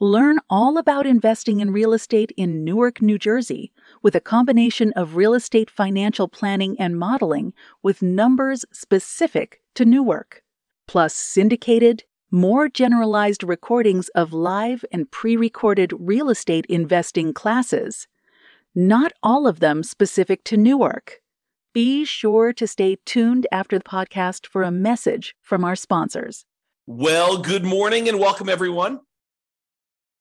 Learn all about investing in real estate in Newark, New Jersey, with a combination of real estate financial planning and modeling with numbers specific to Newark, plus syndicated, more generalized recordings of live and pre recorded real estate investing classes, not all of them specific to Newark. Be sure to stay tuned after the podcast for a message from our sponsors. Well, good morning and welcome, everyone.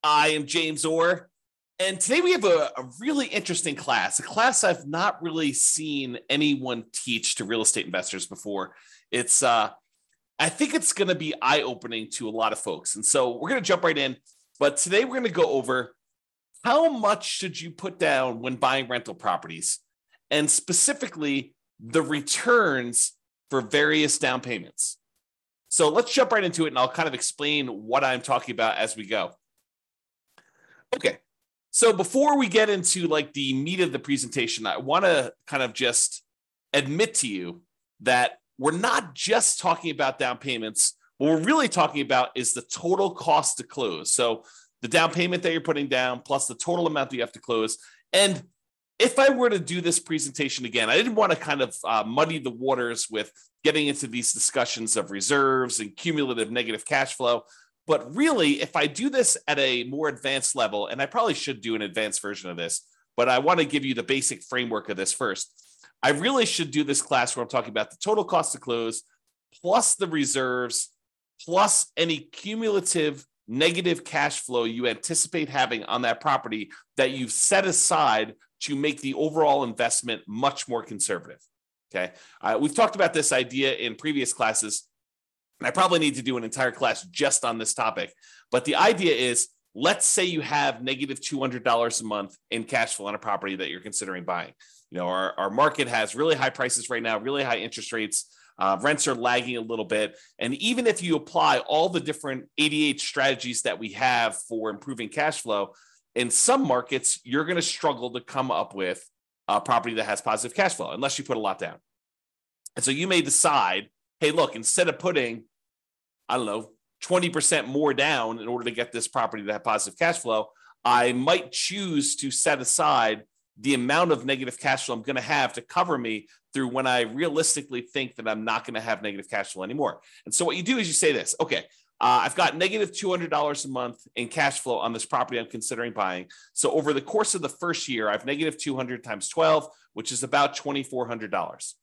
I am James Orr. And today we have a, a, really interesting class, a class I've not really seen anyone teach to real estate investors before. It's, uh, I think it's going to be eye opening to a lot of folks. And so we're going to jump right in. But today we're going to go over how much should you put down when buying rental properties, and specifically the returns for various down payments. So let's jump right into it, and I'll kind of explain what I'm talking about as we go. Okay. So before we get into like the meat of the presentation, I want to kind of just admit to you that we're not just talking about down payments. What we're really talking about is the total cost to close. So the down payment that you're putting down plus the total amount that you have to close. And if I were to do this presentation again, I didn't want to kind of uh, muddy the waters with getting into these discussions of reserves and cumulative negative cash flow. But really, if I do this at a more advanced level, and I probably should do an advanced version of this, but I want to give you the basic framework of this first. I really should do this class where I'm talking about the total cost to close, plus the reserves, plus any cumulative negative cash flow you anticipate having on that property that you've set aside to make the overall investment much more conservative. Okay. Uh, we've talked about this idea in previous classes I probably need to do an entire class just on this topic. But the idea is let's say you have negative $200 a month in cash flow on a property that you're considering buying. You know, our, our market has really high prices right now, really high interest rates. Uh, rents are lagging a little bit. And even if you apply all the different 88 strategies that we have for improving cash flow, in some markets, you're going to struggle to come up with a property that has positive cash flow unless you put a lot down. And so you may decide, hey, look, instead of putting I don't know, 20% more down in order to get this property to have positive cash flow, I might choose to set aside the amount of negative cash flow I'm going to have to cover me through when I realistically think that I'm not going to have negative cash flow anymore. And so what you do is you say this, okay, uh, I've got negative $200 a month in cash flow on this property I'm considering buying. So over the course of the first year, I have negative 200 times 12, which is about $2,400.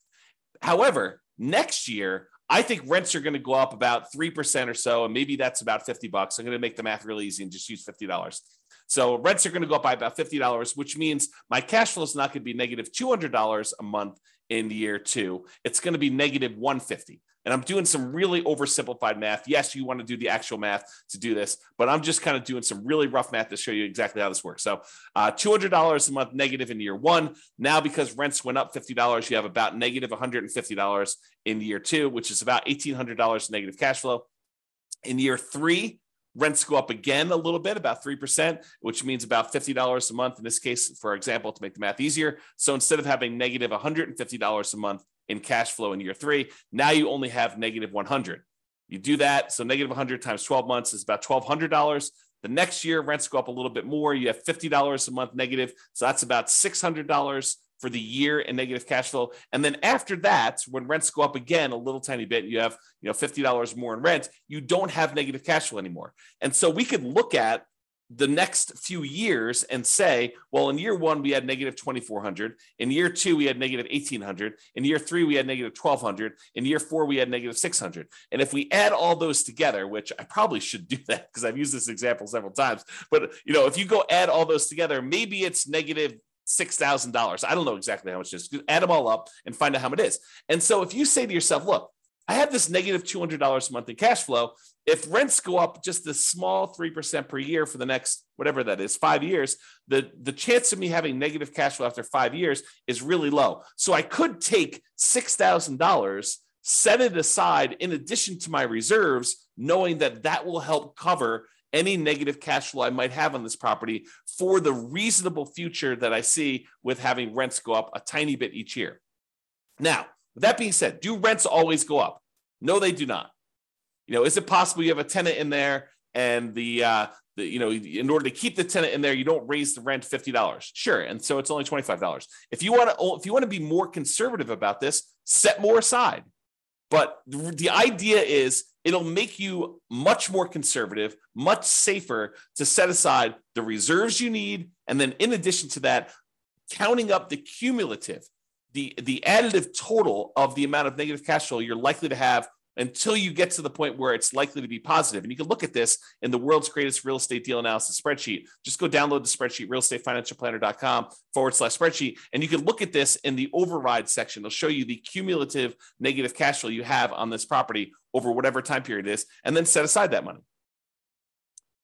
However, next year, I think rents are going to go up about 3% or so, and maybe that's about 50 bucks. I'm going to make the math really easy and just use $50. So rents are going to go up by about $50, which means my cash flow is not going to be negative $200 a month in year two. It's going to be negative 150. And I'm doing some really oversimplified math. Yes, you want to do the actual math to do this, but I'm just kind of doing some really rough math to show you exactly how this works. So, uh, $200 a month negative in year one. Now, because rents went up $50, you have about negative $150 in year two, which is about $1,800 negative cash flow. In year three, rents go up again a little bit, about 3%, which means about $50 a month. In this case, for example, to make the math easier. So instead of having negative $150 a month, in cash flow in year three. Now you only have negative 100. You do that. So negative 100 times 12 months is about $1,200. The next year, rents go up a little bit more. You have $50 a month negative. So that's about $600 for the year in negative cash flow. And then after that, when rents go up again a little tiny bit, you have you know $50 more in rent, you don't have negative cash flow anymore. And so we could look at the next few years and say, well, in year one, we had negative 2,400. In year two, we had negative 1,800. In year three, we had negative 1,200. In year four, we had negative 600. And if we add all those together, which I probably should do that because I've used this example several times, but you know, if you go add all those together, maybe it's negative $6,000. I don't know exactly how much it is. Add them all up and find out how much it is. And so if you say to yourself, look, I have this negative $200 a month in cash flow. If rents go up just a small 3% per year for the next, whatever that is, five years, the, the chance of me having negative cash flow after five years is really low. So I could take $6,000, set it aside in addition to my reserves, knowing that that will help cover any negative cash flow I might have on this property for the reasonable future that I see with having rents go up a tiny bit each year. Now, with that being said, do rents always go up? No, they do not. You know, is it possible you have a tenant in there and the, uh, the you know, in order to keep the tenant in there, you don't raise the rent fifty dollars? Sure, and so it's only twenty five dollars. If you want to, if you want to be more conservative about this, set more aside. But the idea is it'll make you much more conservative, much safer to set aside the reserves you need. And then, in addition to that, counting up the cumulative, the, the additive total of the amount of negative cash flow you're likely to have until you get to the point where it's likely to be positive. And you can look at this in the world's greatest real estate deal analysis spreadsheet. Just go download the spreadsheet, realestatefinancialplanner.com forward slash spreadsheet. And you can look at this in the override section. It'll show you the cumulative negative cash flow you have on this property over whatever time period it is, and then set aside that money.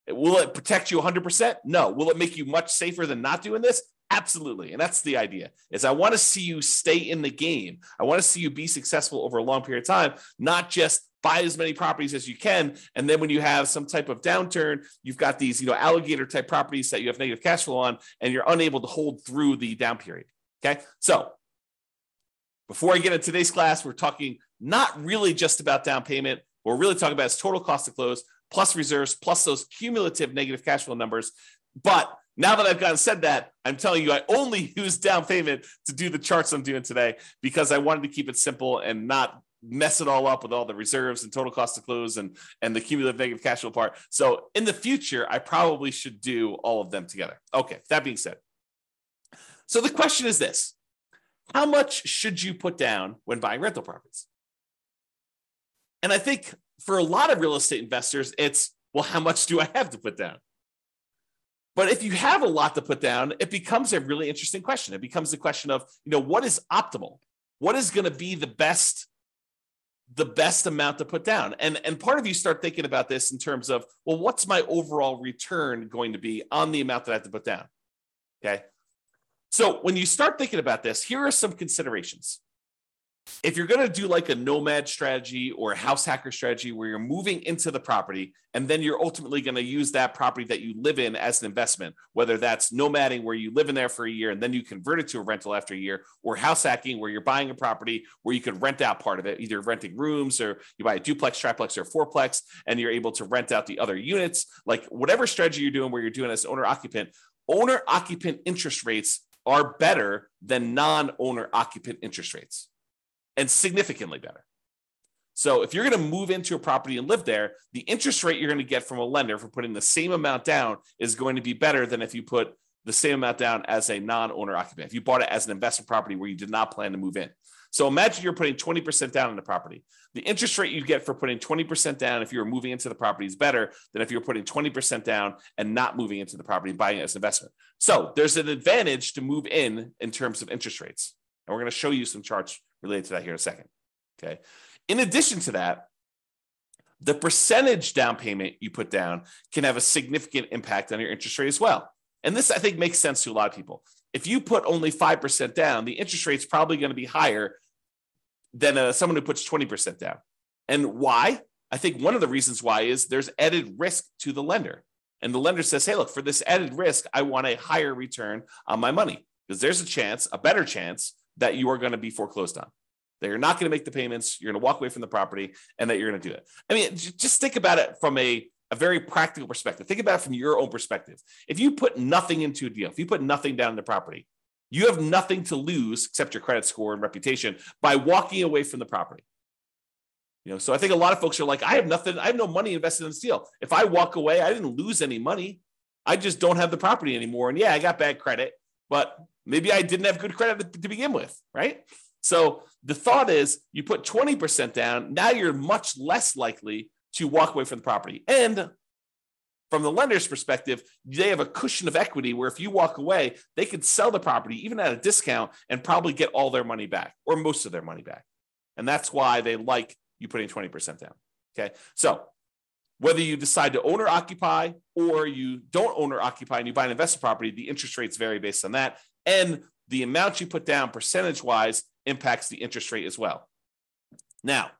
Will it protect you 100%? No. Will it make you much safer than not doing this? Absolutely. And that's the idea is I want to see you stay in the game. I want to see you be successful over a long period of time, not just buy as many properties as you can. And then when you have some type of downturn, you've got these, you know, alligator type properties that you have negative cash flow on, and you're unable to hold through the down period. Okay. So before I get into today's class, we're talking not really just about down payment. What we're really talking about is total cost to close plus reserves plus those cumulative negative cash flow numbers. But now that I've gotten said that, I'm telling you, I only use down payment to do the charts I'm doing today because I wanted to keep it simple and not mess it all up with all the reserves and total cost to close and and the cumulative negative cash flow part. So in the future, I probably should do all of them together. Okay, that being said. So the question is this. How much should you put down when buying rental properties? And I think for a lot of real estate investors, it's well, how much do I have to put down? But if you have a lot to put down, it becomes a really interesting question. It becomes the question of, you know, what is optimal? What is going to be the best the best amount to put down? And and part of you start thinking about this in terms of, well, what's my overall return going to be on the amount that I have to put down? Okay? So when you start thinking about this, here are some considerations if you're going to do like a nomad strategy or a house hacker strategy where you're moving into the property and then you're ultimately going to use that property that you live in as an investment, whether that's nomading where you live in there for a year and then you convert it to a rental after a year, or house hacking where you're buying a property where you could rent out part of it, either renting rooms or you buy a duplex, triplex, or fourplex, and you're able to rent out the other units. Like whatever strategy you're doing where you're doing as owner occupant, owner occupant interest rates are better than non owner occupant interest rates and significantly better. So if you're going to move into a property and live there, the interest rate you're going to get from a lender for putting the same amount down is going to be better than if you put the same amount down as a non-owner occupant. If you bought it as an investment property where you did not plan to move in. So imagine you're putting 20% down in the property. The interest rate you get for putting 20% down if you're moving into the property is better than if you're putting 20% down and not moving into the property and buying it as an investment. So there's an advantage to move in in terms of interest rates. And we're going to show you some charts related to that here in a second. Okay. In addition to that, the percentage down payment you put down can have a significant impact on your interest rate as well. And this, I think, makes sense to a lot of people. If you put only 5% down, the interest rate is probably going to be higher than uh, someone who puts 20% down. And why? I think one of the reasons why is there's added risk to the lender. And the lender says, hey, look, for this added risk, I want a higher return on my money because there's a chance, a better chance that you are going to be foreclosed on. That you're not going to make the payments, you're going to walk away from the property, and that you're going to do it. I mean, just think about it from a, a very practical perspective. Think about it from your own perspective. If you put nothing into a deal, if you put nothing down in the property, you have nothing to lose except your credit score and reputation by walking away from the property. You know, so I think a lot of folks are like, I have nothing, I have no money invested in this deal. If I walk away, I didn't lose any money. I just don't have the property anymore. And yeah, I got bad credit, but maybe I didn't have good credit to begin with, right? So the thought is you put 20% down, now you're much less likely to walk away from the property. And from the lender's perspective, they have a cushion of equity where if you walk away, they could sell the property even at a discount and probably get all their money back or most of their money back. And that's why they like you putting 20% down. Okay. So whether you decide to own or occupy or you don't own or occupy and you buy an investment property, the interest rates vary based on that. And the amount you put down percentage wise impacts the interest rate as well. Now,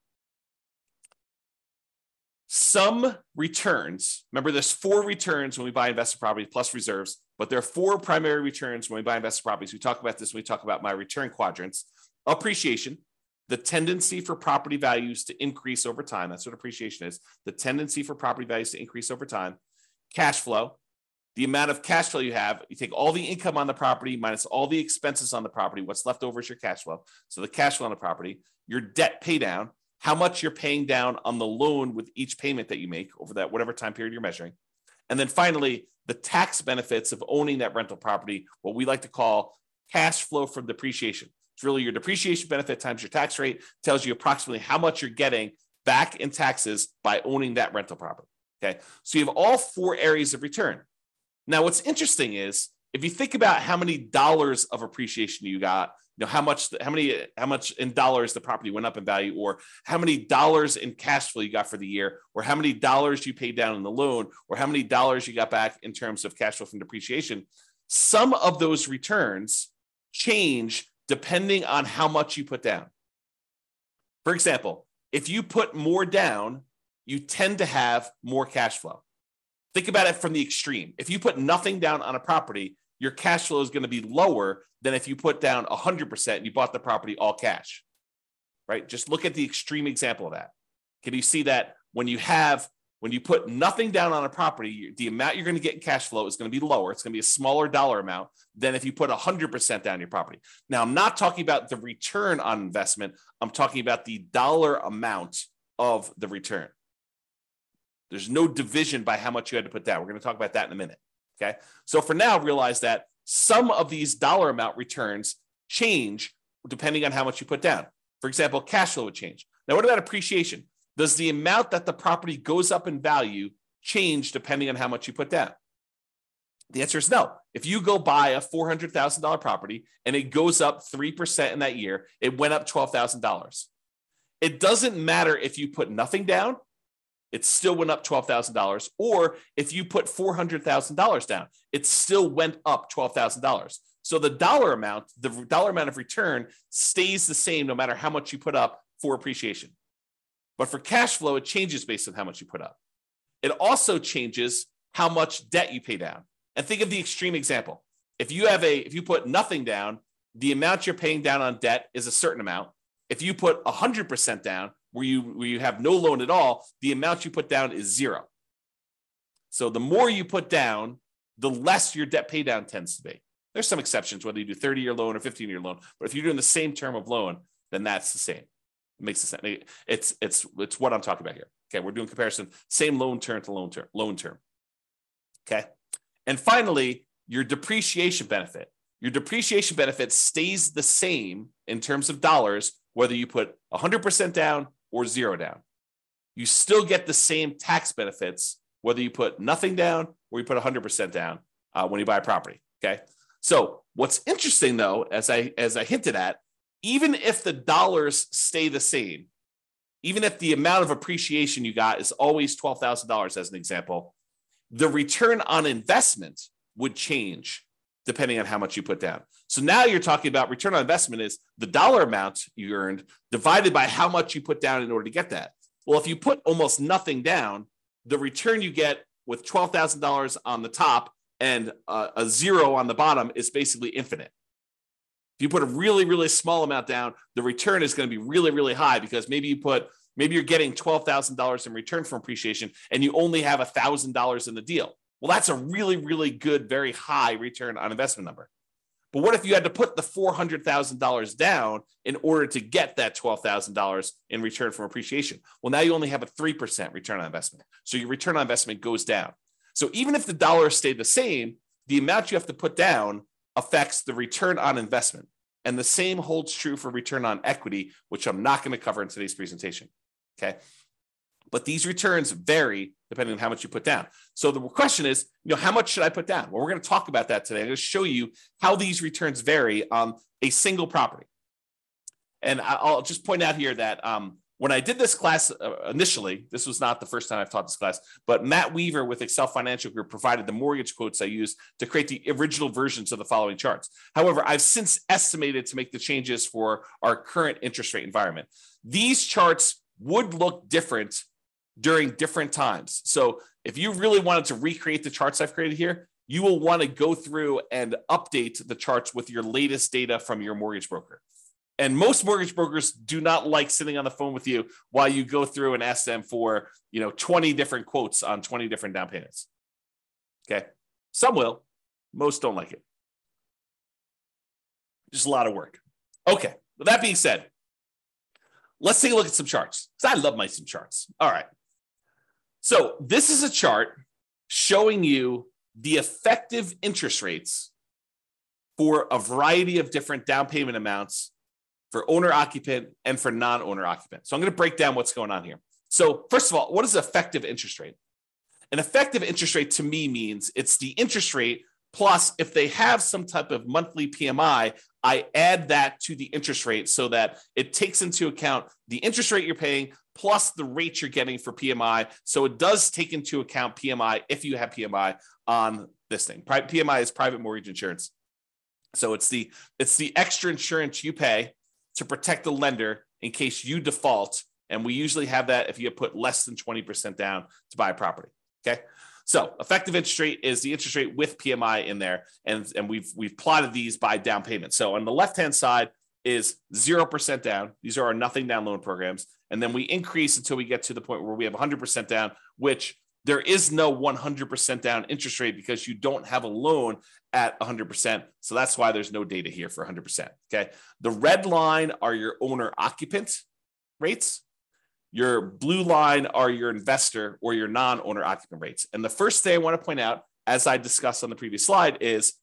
some returns, remember there's four returns when we buy investment properties plus reserves, but there are four primary returns when we buy investment properties. We talk about this when we talk about my return quadrants. Appreciation, the tendency for property values to increase over time. That's what appreciation is. The tendency for property values to increase over time. Cash flow, the amount of cash flow you have. You take all the income on the property minus all the expenses on the property. What's left over is your cash flow. So the cash flow on the property, your debt pay down, how much you're paying down on the loan with each payment that you make over that whatever time period you're measuring. And then finally, the tax benefits of owning that rental property, what we like to call cash flow from depreciation. It's really your depreciation benefit times your tax rate tells you approximately how much you're getting back in taxes by owning that rental property. Okay. So you have all four areas of return. Now, what's interesting is if you think about how many dollars of appreciation you got, you know, how much, how many, how much in dollars the property went up in value, or how many dollars in cash flow you got for the year, or how many dollars you paid down in the loan, or how many dollars you got back in terms of cash flow from depreciation. Some of those returns change depending on how much you put down. For example, if you put more down, you tend to have more cash flow. Think about it from the extreme. If you put nothing down on a property, your cash flow is going to be lower than if you put down 100% and you bought the property all cash, right? Just look at the extreme example of that. Can you see that when you have when you put nothing down on a property, the amount you're going to get in cash flow is going to be lower. It's going to be a smaller dollar amount than if you put 100% down your property. Now, I'm not talking about the return on investment. I'm talking about the dollar amount of the return. There's no division by how much you had to put down. We're going to talk about that in a minute. Okay. So for now, realize that some of these dollar amount returns change depending on how much you put down. For example, cash flow would change. Now, what about appreciation? Does the amount that the property goes up in value change depending on how much you put down? The answer is no. If you go buy a $400,000 property and it goes up 3% in that year, it went up $12,000. It doesn't matter if you put nothing down, it still went up $12,000. Or if you put $400,000 down, it still went up $12,000. So the dollar amount, the dollar amount of return stays the same no matter how much you put up for appreciation. But for cash flow, it changes based on how much you put up. It also changes how much debt you pay down. And think of the extreme example. If you have a, if you put nothing down, the amount you're paying down on debt is a certain amount. If you put 100% down, where you where you have no loan at all, the amount you put down is zero. So the more you put down, the less your debt pay down tends to be. There's some exceptions, whether you do 30 year loan or 15 year loan, but if you're doing the same term of loan, then that's the same. It makes sense. It's it's it's what I'm talking about here. Okay, we're doing comparison, same loan term to loan term, loan term. Okay. And finally, your depreciation benefit. Your depreciation benefit stays the same in terms of dollars, whether you put 100% down or zero down. You still get the same tax benefits, whether you put nothing down or you put 100% down uh, when you buy a property. Okay. So what's interesting though, as I as I hinted at, even if the dollars stay the same, even if the amount of appreciation you got is always $12,000 as an example, the return on investment would change depending on how much you put down. So now you're talking about return on investment is the dollar amount you earned divided by how much you put down in order to get that. Well, if you put almost nothing down, the return you get with $12,000 on the top and a, a zero on the bottom is basically infinite. If you put a really, really small amount down, the return is going to be really, really high because maybe you put, maybe you're getting $12,000 in return from appreciation and you only have $1,000 in the deal. Well, that's a really, really good, very high return on investment number. But what if you had to put the $400,000 down in order to get that $12,000 in return from appreciation? Well, now you only have a 3% return on investment. So your return on investment goes down. So even if the dollars stay the same, the amount you have to put down affects the return on investment. And the same holds true for return on equity, which I'm not going to cover in today's presentation. Okay. But these returns vary depending on how much you put down. So the question is, you know, how much should I put down? Well, we're going to talk about that today. I'm going to show you how these returns vary on a single property. And I'll just point out here that um, when I did this class uh, initially, this was not the first time I've taught this class, but Matt Weaver with Excel Financial Group provided the mortgage quotes I used to create the original versions of the following charts. However, I've since estimated to make the changes for our current interest rate environment. These charts would look different during different times. So if you really wanted to recreate the charts I've created here, you will want to go through and update the charts with your latest data from your mortgage broker. And most mortgage brokers do not like sitting on the phone with you while you go through and ask them for, you know, 20 different quotes on 20 different down payments. Okay. Some will, most don't like it. Just a lot of work. Okay. With that being said, let's take a look at some charts because I love my some charts. All right. So this is a chart showing you the effective interest rates for a variety of different down payment amounts for owner occupant and for non owner occupant. So I'm going to break down what's going on here. So, first of all, what is effective interest rate? An effective interest rate to me means it's the interest rate plus if they have some type of monthly PMI, I add that to the interest rate so that it takes into account the interest rate you're paying plus the rate you're getting for PMI. So it does take into account PMI if you have PMI on this thing. PMI is private mortgage insurance. So it's the it's the extra insurance you pay to protect the lender in case you default. And we usually have that if you put less than 20% down to buy a property. Okay. So effective interest rate is the interest rate with PMI in there. And, and we've we've plotted these by down payment. So on the left-hand side is 0% down. These are our nothing down loan programs. And then we increase until we get to the point where we have 100% down, which there is no 100% down interest rate because you don't have a loan at 100%. So that's why there's no data here for 100%. Okay. The red line are your owner occupant rates. Your blue line are your investor or your non owner occupant rates. And the first thing I want to point out, as I discussed on the previous slide, is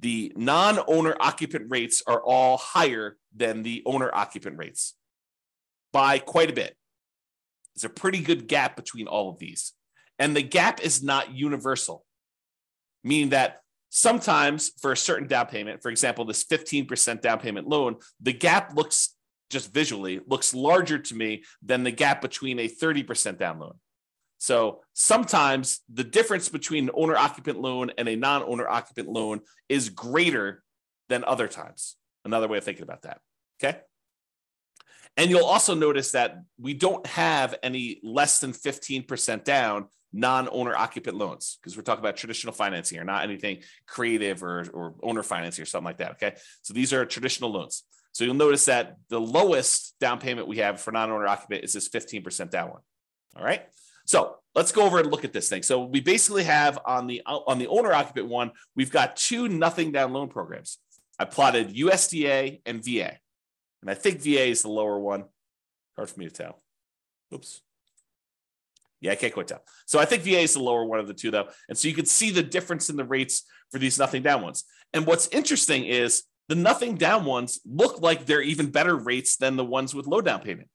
the non owner occupant rates are all higher than the owner occupant rates by quite a bit. There's a pretty good gap between all of these. And the gap is not universal, meaning that sometimes for a certain down payment, for example, this 15% down payment loan, the gap looks just visually looks larger to me than the gap between a 30% down loan. So sometimes the difference between an owner occupant loan and a non owner occupant loan is greater than other times. Another way of thinking about that. Okay. And you'll also notice that we don't have any less than 15% down non-owner occupant loans because we're talking about traditional financing or not anything creative or, or owner financing or something like that. Okay. So these are traditional loans. So you'll notice that the lowest down payment we have for non-owner occupant is this 15% down one. All right. So let's go over and look at this thing. So we basically have on the on the owner occupant one, we've got two nothing down loan programs. I plotted USDA and VA. And I think VA is the lower one. Hard for me to tell. Oops. Yeah, I can't quite tell. So I think VA is the lower one of the two, though. And so you can see the difference in the rates for these nothing down ones. And what's interesting is the nothing down ones look like they're even better rates than the ones with low down payment,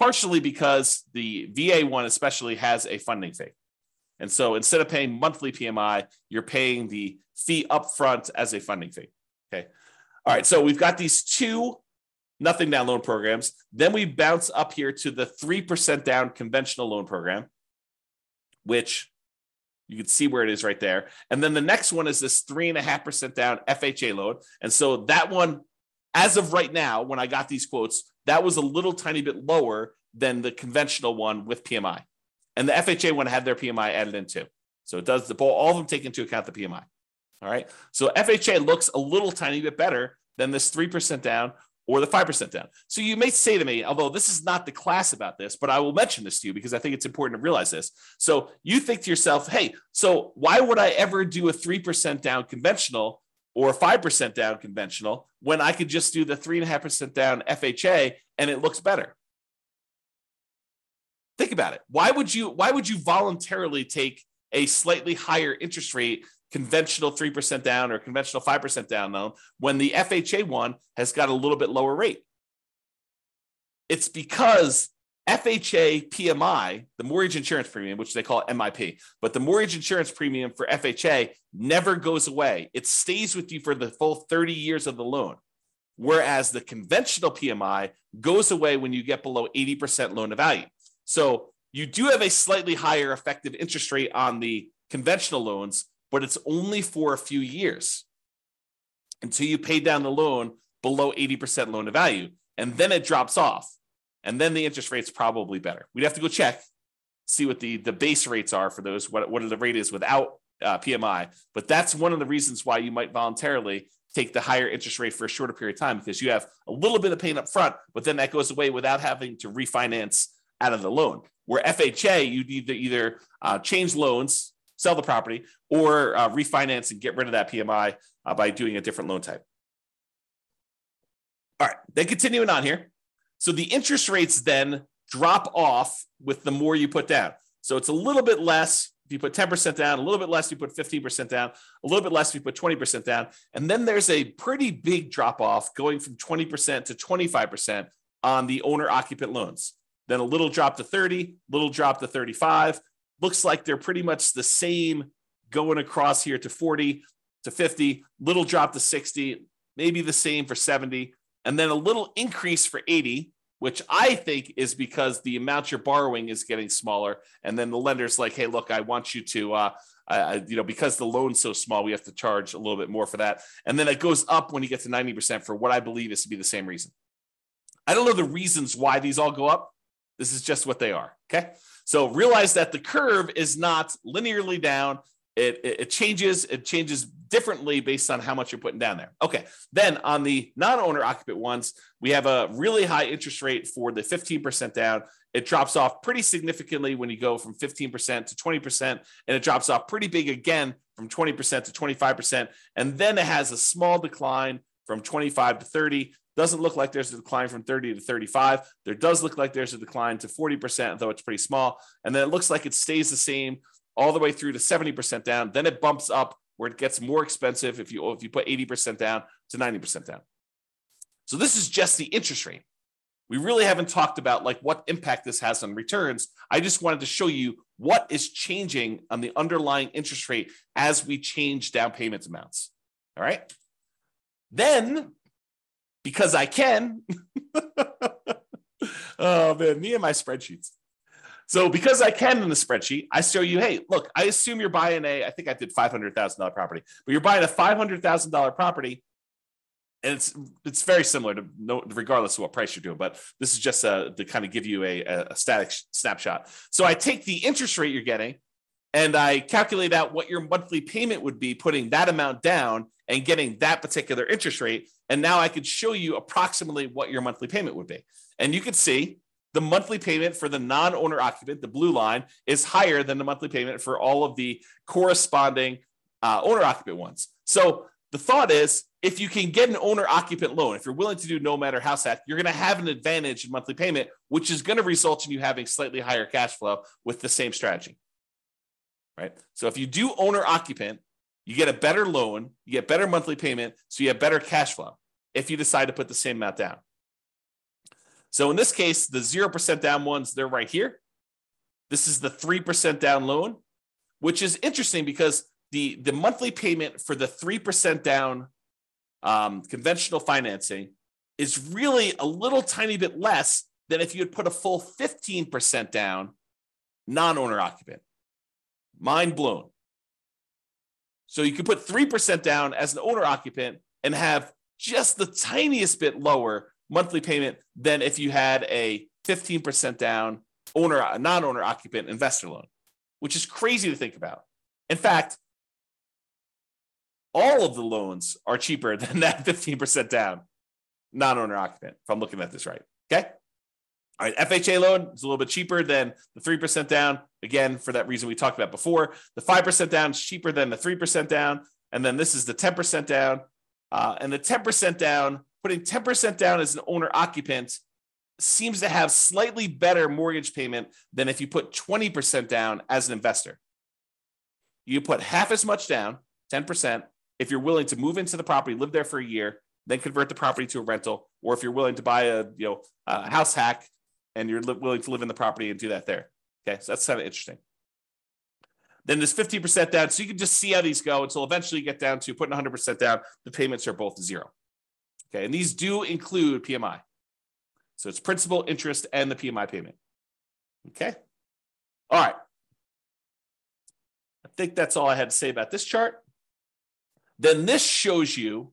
partially because the VA one, especially, has a funding fee. And so instead of paying monthly PMI, you're paying the fee upfront as a funding fee. Okay. All right. So we've got these two nothing down loan programs. Then we bounce up here to the 3% down conventional loan program, which you can see where it is right there. And then the next one is this 3.5% down FHA loan. And so that one, as of right now, when I got these quotes, that was a little tiny bit lower than the conventional one with PMI. And the FHA one had their PMI added in too. So it does the poll, all of them take into account the PMI. All right. So FHA looks a little tiny bit better than this 3% down or the 5% down. So you may say to me, although this is not the class about this, but I will mention this to you because I think it's important to realize this. So you think to yourself, hey, so why would I ever do a 3% down conventional or 5% down conventional when I could just do the 3.5% down FHA and it looks better? Think about it. Why would you why would you voluntarily take a slightly higher interest rate conventional 3% down or conventional 5% down loan when the FHA one has got a little bit lower rate. It's because FHA PMI, the mortgage insurance premium, which they call MIP, but the mortgage insurance premium for FHA never goes away. It stays with you for the full 30 years of the loan. whereas the conventional PMI goes away when you get below 80% loan to value. So you do have a slightly higher effective interest rate on the conventional loans, but it's only for a few years until you pay down the loan below 80% loan to value. And then it drops off. And then the interest rate's probably better. We'd have to go check, see what the, the base rates are for those, what, what the rate is without uh, PMI. But that's one of the reasons why you might voluntarily take the higher interest rate for a shorter period of time because you have a little bit of pain up front, but then that goes away without having to refinance out of the loan. Where FHA, you need to either uh, change loans, sell the property, or uh, refinance and get rid of that PMI uh, by doing a different loan type. All right, then continuing on here. So the interest rates then drop off with the more you put down. So it's a little bit less if you put 10% down, a little bit less if you put 15% down, a little bit less if you put 20% down. And then there's a pretty big drop off going from 20% to 25% on the owner occupant loans. Then a little drop to 30, little drop to 35. Looks like they're pretty much the same going across here to 40 to 50, little drop to 60, maybe the same for 70, and then a little increase for 80 which I think is because the amount you're borrowing is getting smaller. And then the lender's like, hey, look, I want you to, uh, you know, because the loan's so small, we have to charge a little bit more for that. And then it goes up when you get to 90% for what I believe is to be the same reason. I don't know the reasons why these all go up. This is just what they are. Okay. So realize that the curve is not linearly down. It, it, it changes. It changes differently based on how much you're putting down there. Okay. Then on the non-owner occupant ones, we have a really high interest rate for the 15% down. It drops off pretty significantly when you go from 15% to 20%, and it drops off pretty big again from 20% to 25%. And then it has a small decline from 25 to 30. Doesn't look like there's a decline from 30 to 35. There does look like there's a decline to 40%, though it's pretty small. And then it looks like it stays the same all the way through to 70% down. Then it bumps up where it gets more expensive if you if you put 80% down to 90% down. So this is just the interest rate. We really haven't talked about like what impact this has on returns. I just wanted to show you what is changing on the underlying interest rate as we change down payment amounts. All right. Then, because I can, oh man, me and my spreadsheets. So because I can in the spreadsheet, I show you, hey, look, I assume you're buying a, I think I did five hundred thousand dollar property, but you're buying a five hundred thousand dollar property, and it's it's very similar to no, regardless of what price you're doing. But this is just a, to kind of give you a, a static snapshot. So I take the interest rate you're getting, and I calculate out what your monthly payment would be, putting that amount down and getting that particular interest rate. And now I could show you approximately what your monthly payment would be. And you could see the monthly payment for the non owner occupant, the blue line, is higher than the monthly payment for all of the corresponding uh, owner occupant ones. So the thought is if you can get an owner occupant loan, if you're willing to do nomad or house hack, you're going to have an advantage in monthly payment, which is going to result in you having slightly higher cash flow with the same strategy. Right. So if you do owner occupant, you get a better loan, you get better monthly payment, so you have better cash flow if you decide to put the same amount down. So in this case, the 0% down ones, they're right here. This is the 3% down loan, which is interesting because the, the monthly payment for the 3% down um, conventional financing is really a little tiny bit less than if you had put a full 15% down non owner occupant. Mind blown. So you could put 3% down as an owner occupant and have just the tiniest bit lower monthly payment than if you had a 15% down owner, a non-owner occupant investor loan, which is crazy to think about. In fact, all of the loans are cheaper than that 15% down non-owner occupant, if I'm looking at this right. Okay. All right, FHA loan is a little bit cheaper than the 3% down. Again, for that reason we talked about before. The 5% down is cheaper than the 3% down. And then this is the 10% down. Uh, and the 10% down putting 10% down as an owner occupant seems to have slightly better mortgage payment than if you put 20% down as an investor. You put half as much down, 10%, if you're willing to move into the property, live there for a year, then convert the property to a rental, or if you're willing to buy a you know a house hack and you're li- willing to live in the property and do that there. Okay, so that's kind of interesting. Then there's 50% down, so you can just see how these go until eventually you get down to putting 100% down. The payments are both zero. Okay. And these do include PMI. So it's principal, interest, and the PMI payment. Okay. All right. I think that's all I had to say about this chart. Then this shows you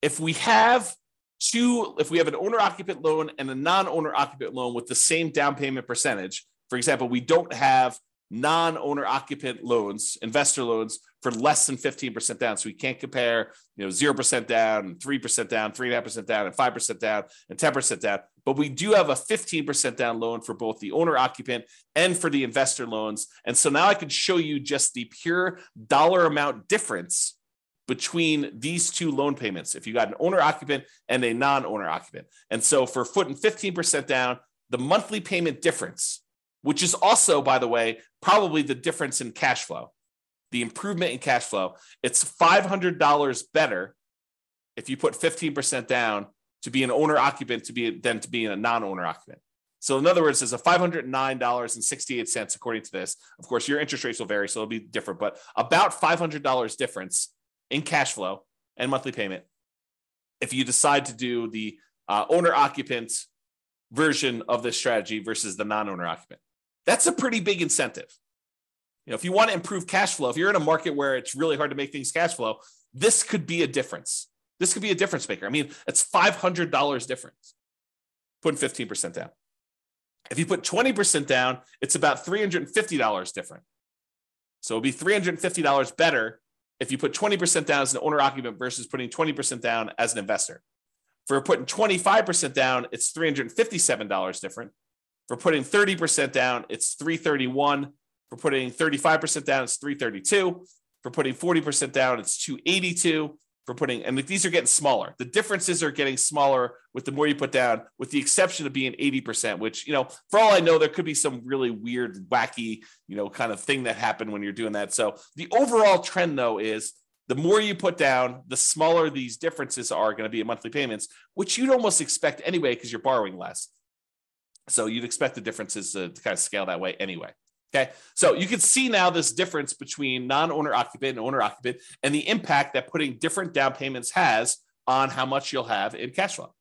if we have two, if we have an owner occupant loan and a non owner occupant loan with the same down payment percentage, for example, we don't have non-owner occupant loans, investor loans for less than 15% down. So we can't compare, you know, 0% down, 3% down, 3.5% down, and 5% down, and 10% down. But we do have a 15% down loan for both the owner occupant and for the investor loans. And so now I can show you just the pure dollar amount difference between these two loan payments if you got an owner occupant and a non owner occupant. And so for putting 15% down, the monthly payment difference which is also, by the way, probably the difference in cash flow, the improvement in cash flow. It's $500 better if you put 15% down to be an owner occupant to be than to be a non-owner occupant. So in other words, there's a $509.68 according to this. Of course, your interest rates will vary, so it'll be different, but about $500 difference in cash flow and monthly payment if you decide to do the uh, owner occupant version of this strategy versus the non-owner occupant. That's a pretty big incentive. You know, if you want to improve cash flow, if you're in a market where it's really hard to make things cash flow, this could be a difference. This could be a difference maker. I mean, it's $500 difference putting 15% down. If you put 20% down, it's about $350 different. So it'll be $350 better if you put 20% down as an owner occupant versus putting 20% down as an investor. For putting 25% down, it's $357 different. For putting 30% down, it's 331. For putting 35% down, it's 332. For putting 40% down, it's 282. For putting, and these are getting smaller. The differences are getting smaller with the more you put down, with the exception of being 80%, which, you know, for all I know, there could be some really weird, wacky, you know, kind of thing that happened when you're doing that. So the overall trend, though, is the more you put down, the smaller these differences are going to be in monthly payments, which you'd almost expect anyway because you're borrowing less. So you'd expect the differences to, to kind of scale that way anyway. Okay. So you can see now this difference between non owner occupant and owner occupant and the impact that putting different down payments has on how much you'll have in cash flow.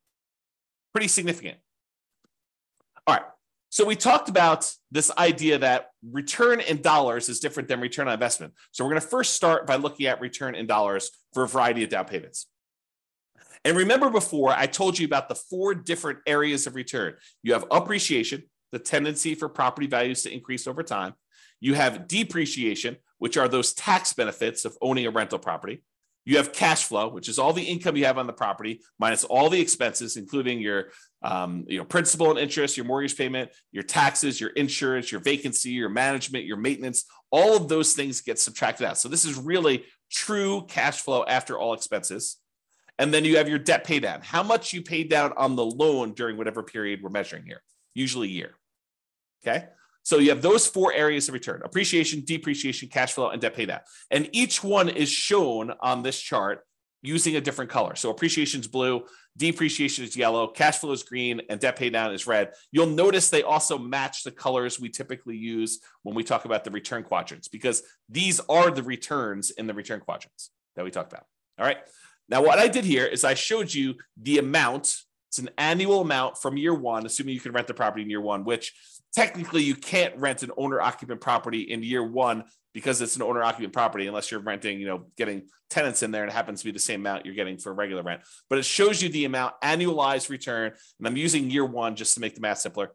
Pretty significant. All right. So we talked about this idea that return in dollars is different than return on investment. So we're going to first start by looking at return in dollars for a variety of down payments. And remember before, I told you about the four different areas of return. You have appreciation, the tendency for property values to increase over time. You have depreciation, which are those tax benefits of owning a rental property. You have cash flow, which is all the income you have on the property minus all the expenses, including your um, you know, principal and interest, your mortgage payment, your taxes, your insurance, your vacancy, your management, your maintenance. All of those things get subtracted out. So this is really true cash flow after all expenses. And then you have your debt pay down. How much you paid down on the loan during whatever period we're measuring here, usually a year. Okay. So you have those four areas of return appreciation, depreciation, cash flow, and debt pay down. And each one is shown on this chart using a different color. So appreciation is blue, depreciation is yellow, cash flow is green, and debt pay down is red. You'll notice they also match the colors we typically use when we talk about the return quadrants because these are the returns in the return quadrants that we talked about. All right. Now, what I did here is I showed you the amount. It's an annual amount from year one, assuming you can rent the property in year one, which technically you can't rent an owner occupant property in year one because it's an owner occupant property unless you're renting, you know, getting tenants in there and it happens to be the same amount you're getting for regular rent. But it shows you the amount annualized return. And I'm using year one just to make the math simpler.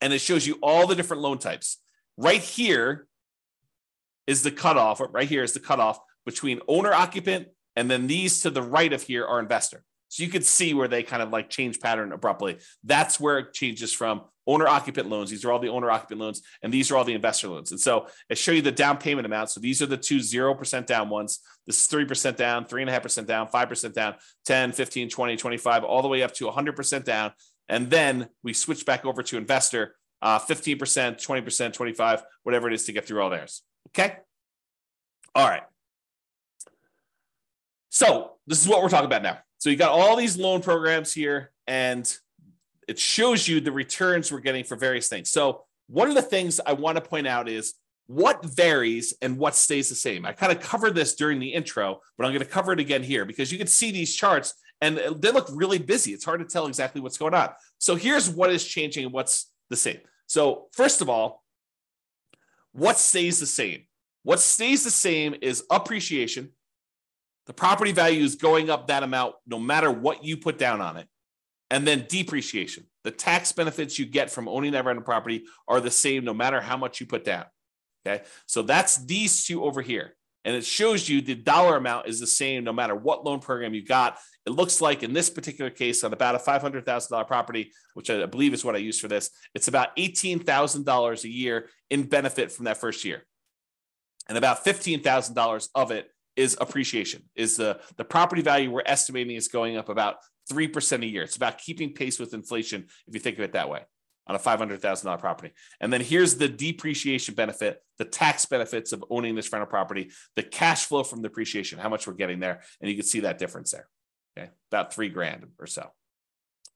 And it shows you all the different loan types. Right here is the cutoff, right here is the cutoff between owner occupant and then these to the right of here are investor. So you could see where they kind of like change pattern abruptly. That's where it changes from owner occupant loans. These are all the owner occupant loans, and these are all the investor loans. And so I show you the down payment amount. So these are the two 0% down ones. This is 3% down, 3.5% down, 5% down, 10, 15, 20, 25, all the way up to 100% down. And then we switch back over to investor, uh, 15%, 20%, 25, whatever it is to get through all theirs. Okay. All right. So this is what we're talking about now. So you got all these loan programs here, and it shows you the returns we're getting for various things. So one of the things I want to point out is what varies and what stays the same. I kind of covered this during the intro, but I'm going to cover it again here because you can see these charts and they look really busy. It's hard to tell exactly what's going on. So here's what is changing and what's the same. So first of all, what stays the same? What stays the same is appreciation. The property value is going up that amount no matter what you put down on it. And then depreciation. The tax benefits you get from owning that rental property are the same no matter how much you put down. Okay. So that's these two over here. And it shows you the dollar amount is the same no matter what loan program you got. It looks like in this particular case, on about a $500,000 property, which I believe is what I use for this, it's about $18,000 a year in benefit from that first year. And about $15,000 of it is appreciation, is the, the property value we're estimating is going up about 3% a year. It's about keeping pace with inflation, if you think of it that way on a $500,000 property. And then here's the depreciation benefit, the tax benefits of owning this rental property, the cash flow from depreciation, how much we're getting there. And you can see that difference there. Okay. About three grand or so.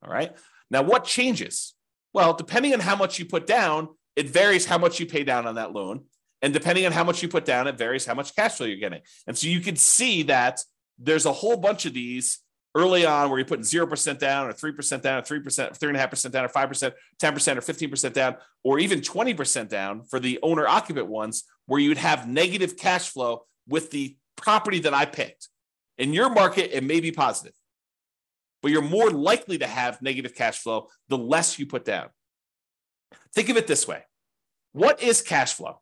All right. Now, what changes? Well, depending on how much you put down, it varies how much you pay down on that loan. And depending on how much you put down, it varies how much cash flow you're getting. And so you can see that there's a whole bunch of these early on where you're putting 0% down or 3% down or 3%, 3.5% down or 5%, 10% or 15% down, or even 20% down for the owner occupant ones where you'd have negative cash flow with the property that I picked. In your market, it may be positive, but you're more likely to have negative cash flow the less you put down. Think of it this way What is cash flow?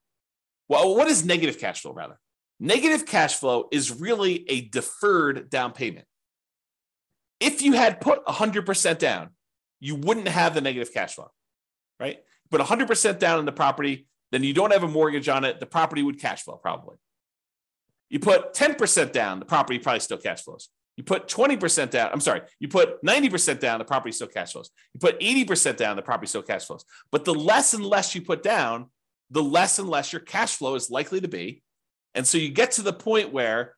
Well, what is negative cash flow, rather? Negative cash flow is really a deferred down payment. If you had put 100% down, you wouldn't have the negative cash flow, right? Put 100% down in the property, then you don't have a mortgage on it. The property would cash flow probably. You put 10% down, the property probably still cash flows. You put 20% down, I'm sorry, you put 90% down, the property still cash flows. You put 80% down, the property still cash flows. But the less and less you put down, the less and less your cash flow is likely to be. And so you get to the point where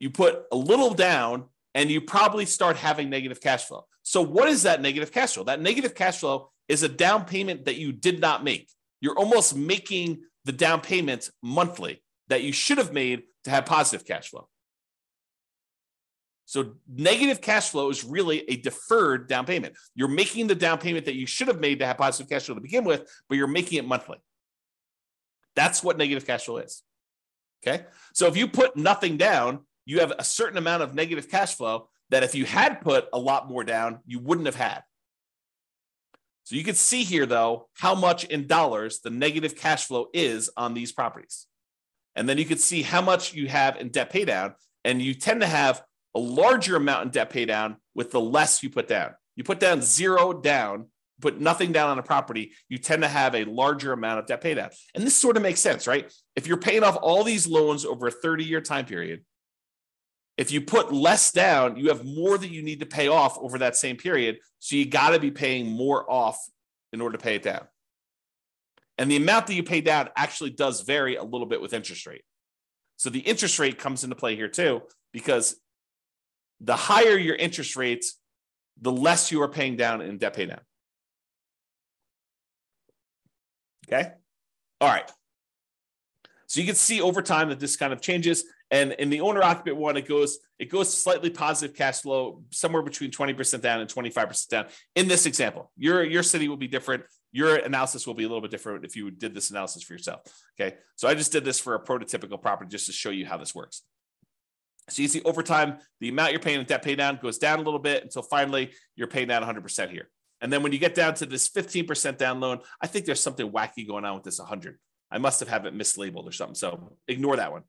you put a little down and you probably start having negative cash flow. So, what is that negative cash flow? That negative cash flow is a down payment that you did not make. You're almost making the down payment monthly that you should have made to have positive cash flow. So, negative cash flow is really a deferred down payment. You're making the down payment that you should have made to have positive cash flow to begin with, but you're making it monthly. That's what negative cash flow is. Okay. So, if you put nothing down, you have a certain amount of negative cash flow that if you had put a lot more down, you wouldn't have had. So you can see here, though, how much in dollars the negative cash flow is on these properties. And then you can see how much you have in debt paydown. And you tend to have a larger amount in debt paydown with the less you put down. You put down zero down, put nothing down on a property, you tend to have a larger amount of debt paydown. And this sort of makes sense, right? If you're paying off all these loans over a 30 year time period, if you put less down, you have more that you need to pay off over that same period. So you got to be paying more off in order to pay it down. And the amount that you pay down actually does vary a little bit with interest rate. So the interest rate comes into play here too, because the higher your interest rates, the less you are paying down in debt pay Okay. All right. So you can see over time that this kind of changes. And in the owner occupant one, it goes it goes slightly positive cash flow, somewhere between 20% down and 25% down. In this example, your your city will be different. Your analysis will be a little bit different if you did this analysis for yourself. Okay. So I just did this for a prototypical property just to show you how this works. So you see over time, the amount you're paying in debt pay down goes down a little bit until finally you're paying down 100% here. And then when you get down to this 15% down loan, I think there's something wacky going on with this 100. I must have had it mislabeled or something. So ignore that one.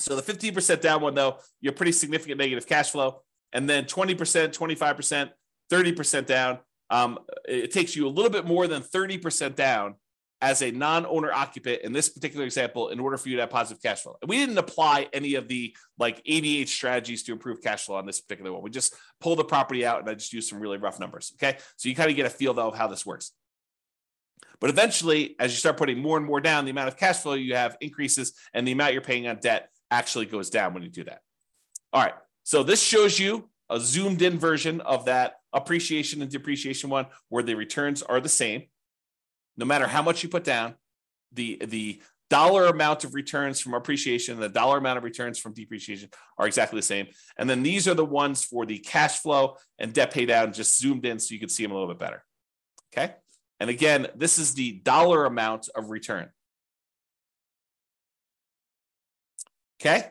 So the 15% down one, though, you're pretty significant negative cash flow. And then 20%, 25%, 30% down. Um, it takes you a little bit more than 30% down as a non-owner occupant in this particular example in order for you to have positive cash flow. And we didn't apply any of the like 88 strategies to improve cash flow on this particular one. We just pulled the property out and I just used some really rough numbers. Okay. So you kind of get a feel though of how this works. But eventually, as you start putting more and more down, the amount of cash flow you have increases and the amount you're paying on debt actually goes down when you do that. All right. So this shows you a zoomed in version of that appreciation and depreciation one where the returns are the same. No matter how much you put down, the, the dollar amount of returns from appreciation and the dollar amount of returns from depreciation are exactly the same. And then these are the ones for the cash flow and debt pay down, just zoomed in so you can see them a little bit better. Okay. And again, this is the dollar amount of return. Okay.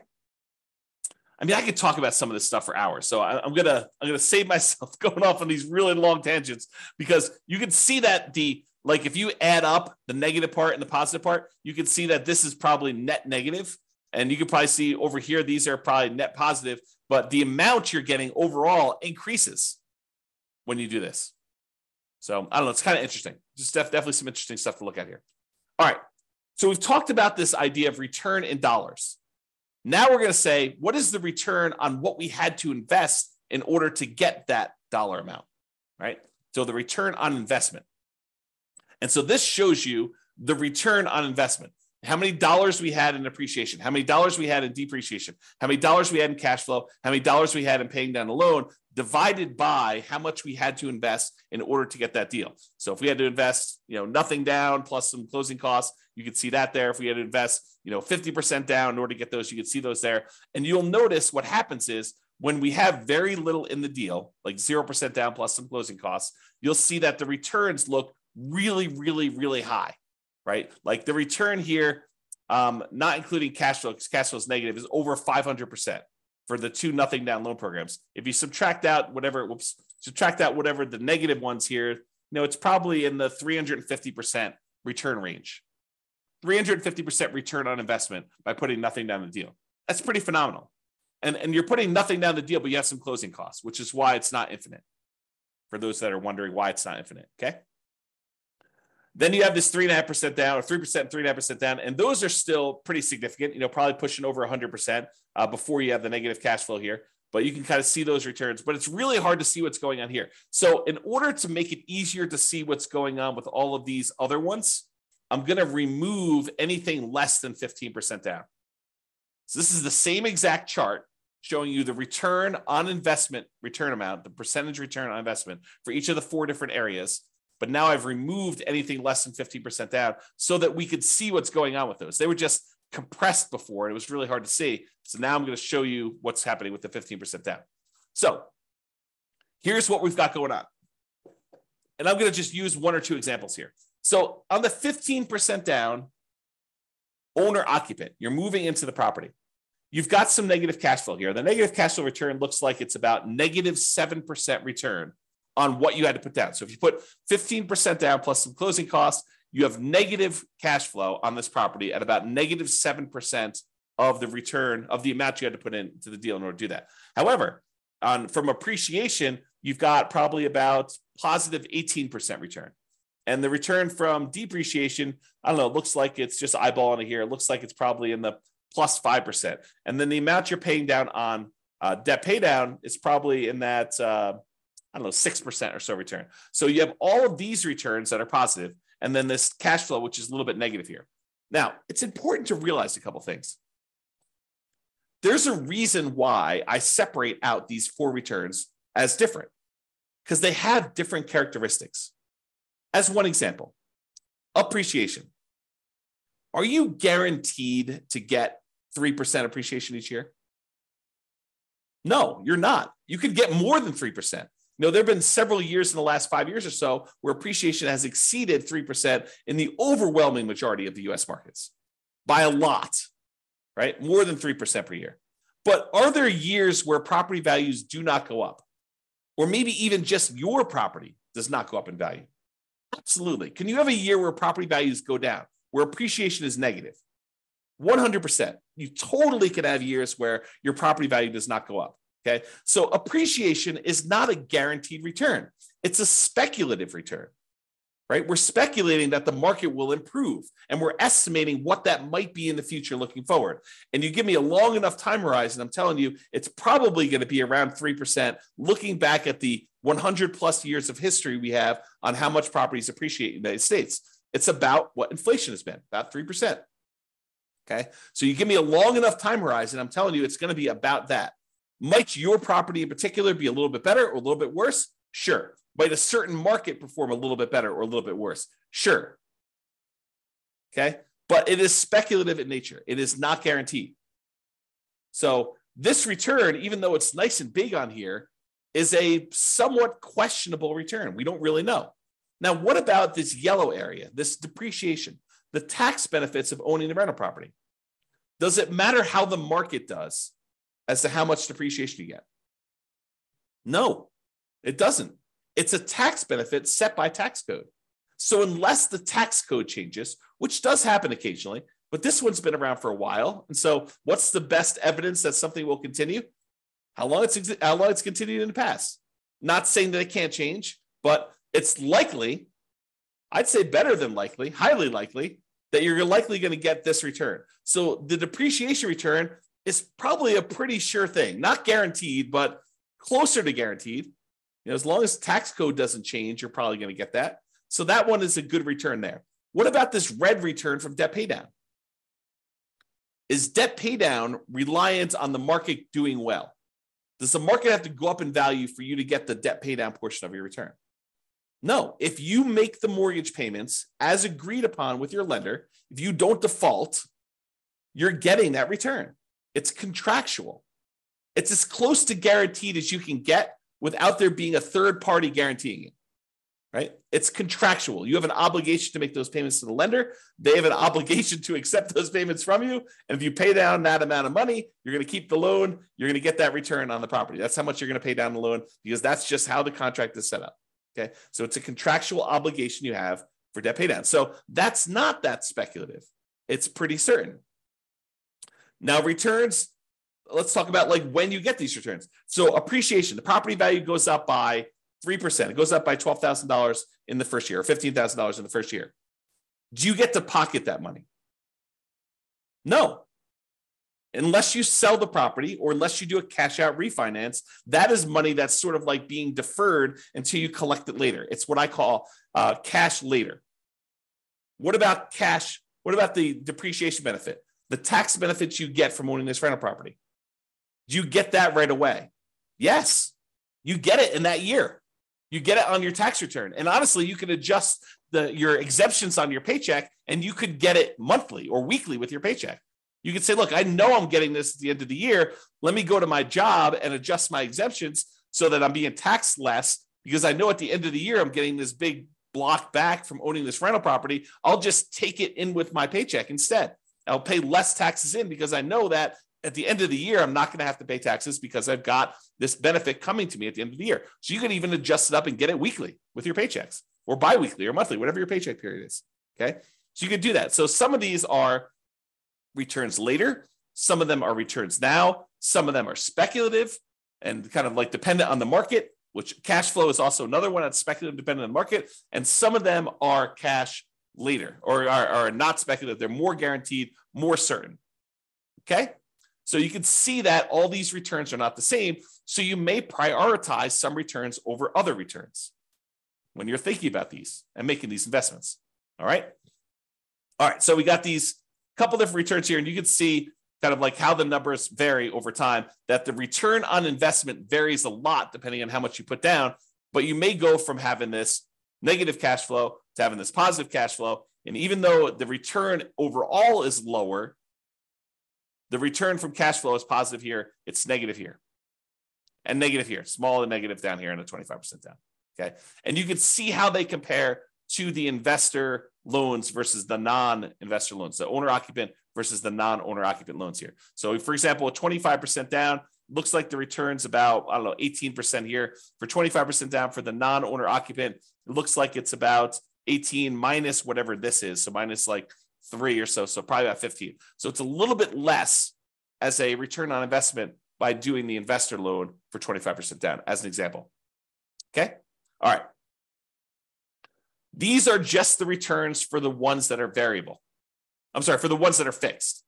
I mean, I could talk about some of this stuff for hours. So I, am gonna I'm gonna save myself going off on these really long tangents because you can see that the like if you add up the negative part and the positive part, you can see that this is probably net negative. And you can probably see over here, these are probably net positive, but the amount you're getting overall increases when you do this. So I don't know, it's kind of interesting. Just definitely some interesting stuff to look at here. All right. So we've talked about this idea of return in dollars. Now we're going to say, what is the return on what we had to invest in order to get that dollar amount, right? So the return on investment. And so this shows you the return on investment. How many dollars we had in appreciation, how many dollars we had in depreciation, how many dollars we had in cash flow, how many dollars we had in paying down a loan, divided by how much we had to invest in order to get that deal. So if we had to invest, you know, nothing down plus some closing costs, you could see that there. If we had to invest, you know, 50% down in order to get those, you could see those there. And you'll notice what happens is when we have very little in the deal, like 0% down plus some closing costs, you'll see that the returns look really, really, really high, right? Like the return here, um, not including cash flow, because cash flow is negative, is over 500% for the two nothing down loan programs. If you subtract out whatever, whoops, subtract out whatever the negative ones here, you know, it's probably in the 350% return range. 350% return on investment by putting nothing down the deal. That's pretty phenomenal. And, and you're putting nothing down the deal, but you have some closing costs, which is why it's not infinite. For those that are wondering why it's not infinite. Okay. Then you have this three and a half percent down, or three percent, three and a half percent down, and those are still pretty significant. You know, probably pushing over 100 percent uh, before you have the negative cash flow here. But you can kind of see those returns. But it's really hard to see what's going on here. So, in order to make it easier to see what's going on with all of these other ones, I'm going to remove anything less than 15% down. So, this is the same exact chart showing you the return on investment return amount, the percentage return on investment for each of the four different areas. But now I've removed anything less than 50% down so that we could see what's going on with those. They were just compressed before and it was really hard to see. So now I'm going to show you what's happening with the 15% down. So here's what we've got going on. And I'm going to just use one or two examples here. So on the 15% down, owner occupant, you're moving into the property. You've got some negative cash flow here. The negative cash flow return looks like it's about negative 7% return on what you had to put down. So if you put 15% down plus some closing costs, you have negative cash flow on this property at about negative 7% of the return of the amount you had to put into the deal in order to do that. However, on from appreciation, you've got probably about positive 18% return. And the return from depreciation, I don't know, it looks like it's just eyeballing it here. It looks like it's probably in the plus 5%. And then the amount you're paying down on uh, debt pay down is probably in that uh, I don't know, 6% or so return. So you have all of these returns that are positive, and then this cash flow, which is a little bit negative here. Now, it's important to realize a couple things. There's a reason why I separate out these four returns as different, because they have different characteristics. As one example, appreciation. Are you guaranteed to get 3% appreciation each year? No, you're not. You could get more than 3% know, there have been several years in the last five years or so where appreciation has exceeded 3% in the overwhelming majority of the US markets by a lot, right? More than 3% per year. But are there years where property values do not go up? Or maybe even just your property does not go up in value? Absolutely. Can you have a year where property values go down, where appreciation is negative? 100%. You totally can have years where your property value does not go up. Okay. So appreciation is not a guaranteed return, it's a speculative return, right? We're speculating that the market will improve and we're estimating what that might be in the future looking forward. And you give me a long enough time horizon, I'm telling you, it's probably going to be around 3%, looking back at the 100 plus years of history we have on how much properties appreciate in the United States. It's about what inflation has been, about 3%. Okay. So you give me a long enough time horizon, I'm telling you, it's going to be about that. Might your property in particular be a little bit better or a little bit worse? Sure. Might a certain market perform a little bit better or a little bit worse? Sure. Okay. but it is speculative in nature. It is not guaranteed. So this return, even though it's nice and big on here, is a somewhat questionable return. We don't really know. Now, what about this yellow area, this depreciation, the tax benefits of owning the rental property? Does it matter how the market does as to how much depreciation you get? No, it doesn't. It's a tax benefit set by tax code. So, unless the tax code changes, which does happen occasionally, but this one's been around for a while. And so, what's the best evidence that something will continue? How long it's how long it's continued in the past. Not saying that it can't change, but it's likely, I'd say better than likely, highly likely, that you're likely going to get this return. So the depreciation return is probably a pretty sure thing, not guaranteed, but closer to guaranteed. You know, as long as tax code doesn't change, you're probably going to get that. So that one is a good return there. What about this red return from debt paydown? Is debt paydown reliant on the market doing well? Does the market have to go up in value for you to get the debt paydown portion of your return? No. If you make the mortgage payments as agreed upon with your lender, if you don't default, you're getting that return. It's contractual. It's as close to guaranteed as you can get without there being a third party guaranteeing it right? It's contractual. You have an obligation to make those payments to the lender. They have an obligation to accept those payments from you. And if you pay down that amount of money, you're going to keep the loan. You're going to get that return on the property. That's how much you're going to pay down the loan because that's just how the contract is set up. Okay. So it's a contractual obligation you have for debt paydown. So that's not that speculative. It's pretty certain. Now, returns, let's talk about like when you get these returns. So appreciation, the property value goes up by 3%. It goes up by $12,000 in the first year or $15,000 in the first year. Do you get to pocket that money? No. Unless you sell the property or unless you do a cash out refinance, that is money that's sort of like being deferred until you collect it later. It's what I call uh, cash later. What about cash? What about the depreciation benefit? The tax benefits you get from owning this rental property? Do you get that right away? Yes, you get it in that year you get it on your tax return. And honestly, you can adjust the your exemptions on your paycheck and you could get it monthly or weekly with your paycheck. You could say, look, I know I'm getting this at the end of the year. Let me go to my job and adjust my exemptions so that I'm being taxed less because I know at the end of the year I'm getting this big block back from owning this rental property. I'll just take it in with my paycheck instead. I'll pay less taxes in because I know that at the end of the year, I'm not going to have to pay taxes because I've got this benefit coming to me at the end of the year. So you can even adjust it up and get it weekly with your paychecks or biweekly or monthly, whatever your paycheck period is. Okay. So you can do that. So some of these are returns later, some of them are returns now, some of them are speculative and kind of like dependent on the market, which cash flow is also another one that's speculative dependent on the market. And some of them are cash later or are, are not speculative. They're more guaranteed, more certain. Okay. So you can see that all these returns are not the same. So you may prioritize some returns over other returns when you're thinking about these and making these investments. All right. All right. So we got these couple different returns here, and you can see kind of like how the numbers vary over time, that the return on investment varies a lot depending on how much you put down. But you may go from having this negative cash flow to having this positive cash flow. And even though the return overall is lower, the return from cash flow is positive here, it's negative here. And negative here, small and negative down here, and a 25% down. Okay. And you can see how they compare to the investor loans versus the non-investor loans, the owner occupant versus the non-owner occupant loans here. So, for example, a 25% down looks like the return's about, I don't know, 18% here. For 25% down for the non-owner occupant, it looks like it's about 18 minus whatever this is. So minus like three or so, so probably about 15. So it's a little bit less as a return on investment by doing the investor loan for 25% down, as an example. Okay. All right. These are just the returns for the ones that are variable. I'm sorry, for the ones that are fixed.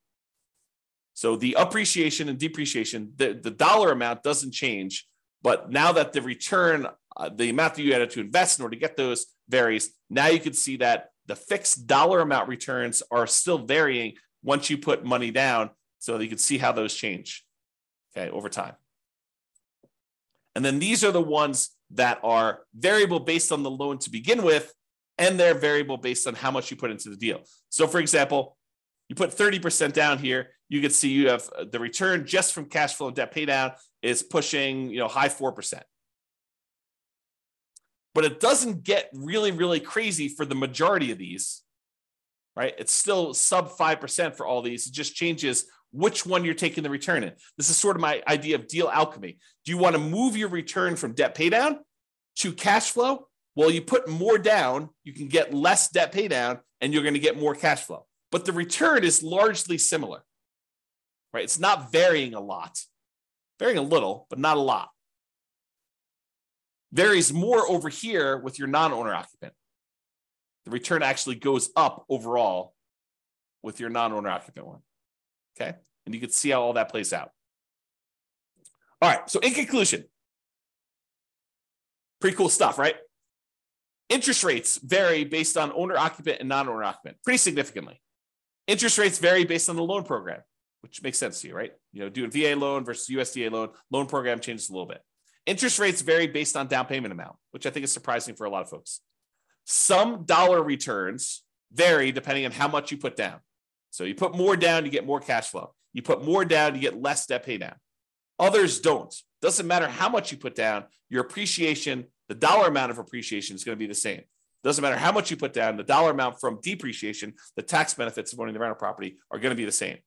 So the appreciation and depreciation, the, the dollar amount doesn't change, but now that the return, uh, the amount that you had to invest in order to get those varies, now you can see that the fixed dollar amount returns are still varying once you put money down so you can see how those change okay over time. And then these are the ones that are variable based on the loan to begin with and they're variable based on how much you put into the deal. So for example you put 30% down here, you can see you have uh, the return just from cash flow and debt pay down is pushing, you know, high 4%. But it doesn't get really, really crazy for the majority of these, right? It's still sub 5% for all these. It just changes which one you're taking the return in. This is sort of my idea of deal alchemy. Do you want to move your return from debt pay down to cash flow? Well, you put more down, you can get less debt pay down, and you're going to get more cash flow. But the return is largely similar, right? It's not varying a lot, varying a little, but not a lot. Varies more over here with your non owner occupant. The return actually goes up overall with your non owner occupant one. Okay. And you can see how all that plays out. All right. So, in conclusion, pretty cool stuff, right? Interest rates vary based on owner occupant and non owner occupant pretty significantly. Interest rates vary based on the loan program, which makes sense to you, right? You know, doing VA loan versus USDA loan, loan program changes a little bit. Interest rates vary based on down payment amount, which I think is surprising for a lot of folks. Some dollar returns vary depending on how much you put down. So you put more down, you get more cash flow. You put more down, you get less debt pay down. Others don't. Doesn't matter how much you put down, your appreciation, the dollar amount of appreciation is going to be the same. Doesn't matter how much you put down, the dollar amount from depreciation, the tax benefits of owning the rental property are going to be the same.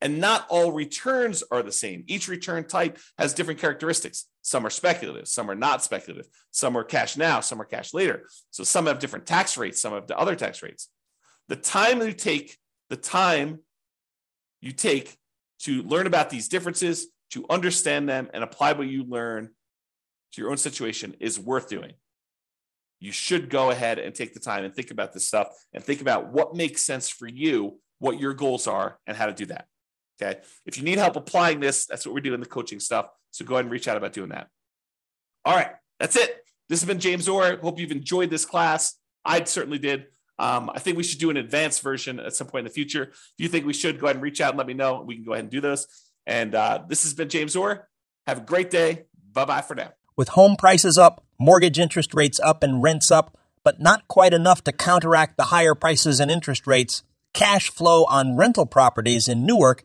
And not all returns are the same. Each return type has different characteristics. Some are speculative, some are not speculative, some are cash now, some are cash later. So some have different tax rates, some have the other tax rates. The time you take the time you take to learn about these differences, to understand them, and apply what you learn to your own situation is worth doing. You should go ahead and take the time and think about this stuff and think about what makes sense for you, what your goals are, and how to do that. Okay. If you need help applying this, that's what we do in the coaching stuff. So go ahead and reach out about doing that. All right. That's it. This has been James Orr. Hope you've enjoyed this class. I certainly did. Um, I think we should do an advanced version at some point in the future. If you think we should, go ahead and reach out and let me know. We can go ahead and do those. And uh, this has been James Orr. Have a great day. Bye bye for now. With home prices up, mortgage interest rates up, and rents up, but not quite enough to counteract the higher prices and interest rates, cash flow on rental properties in Newark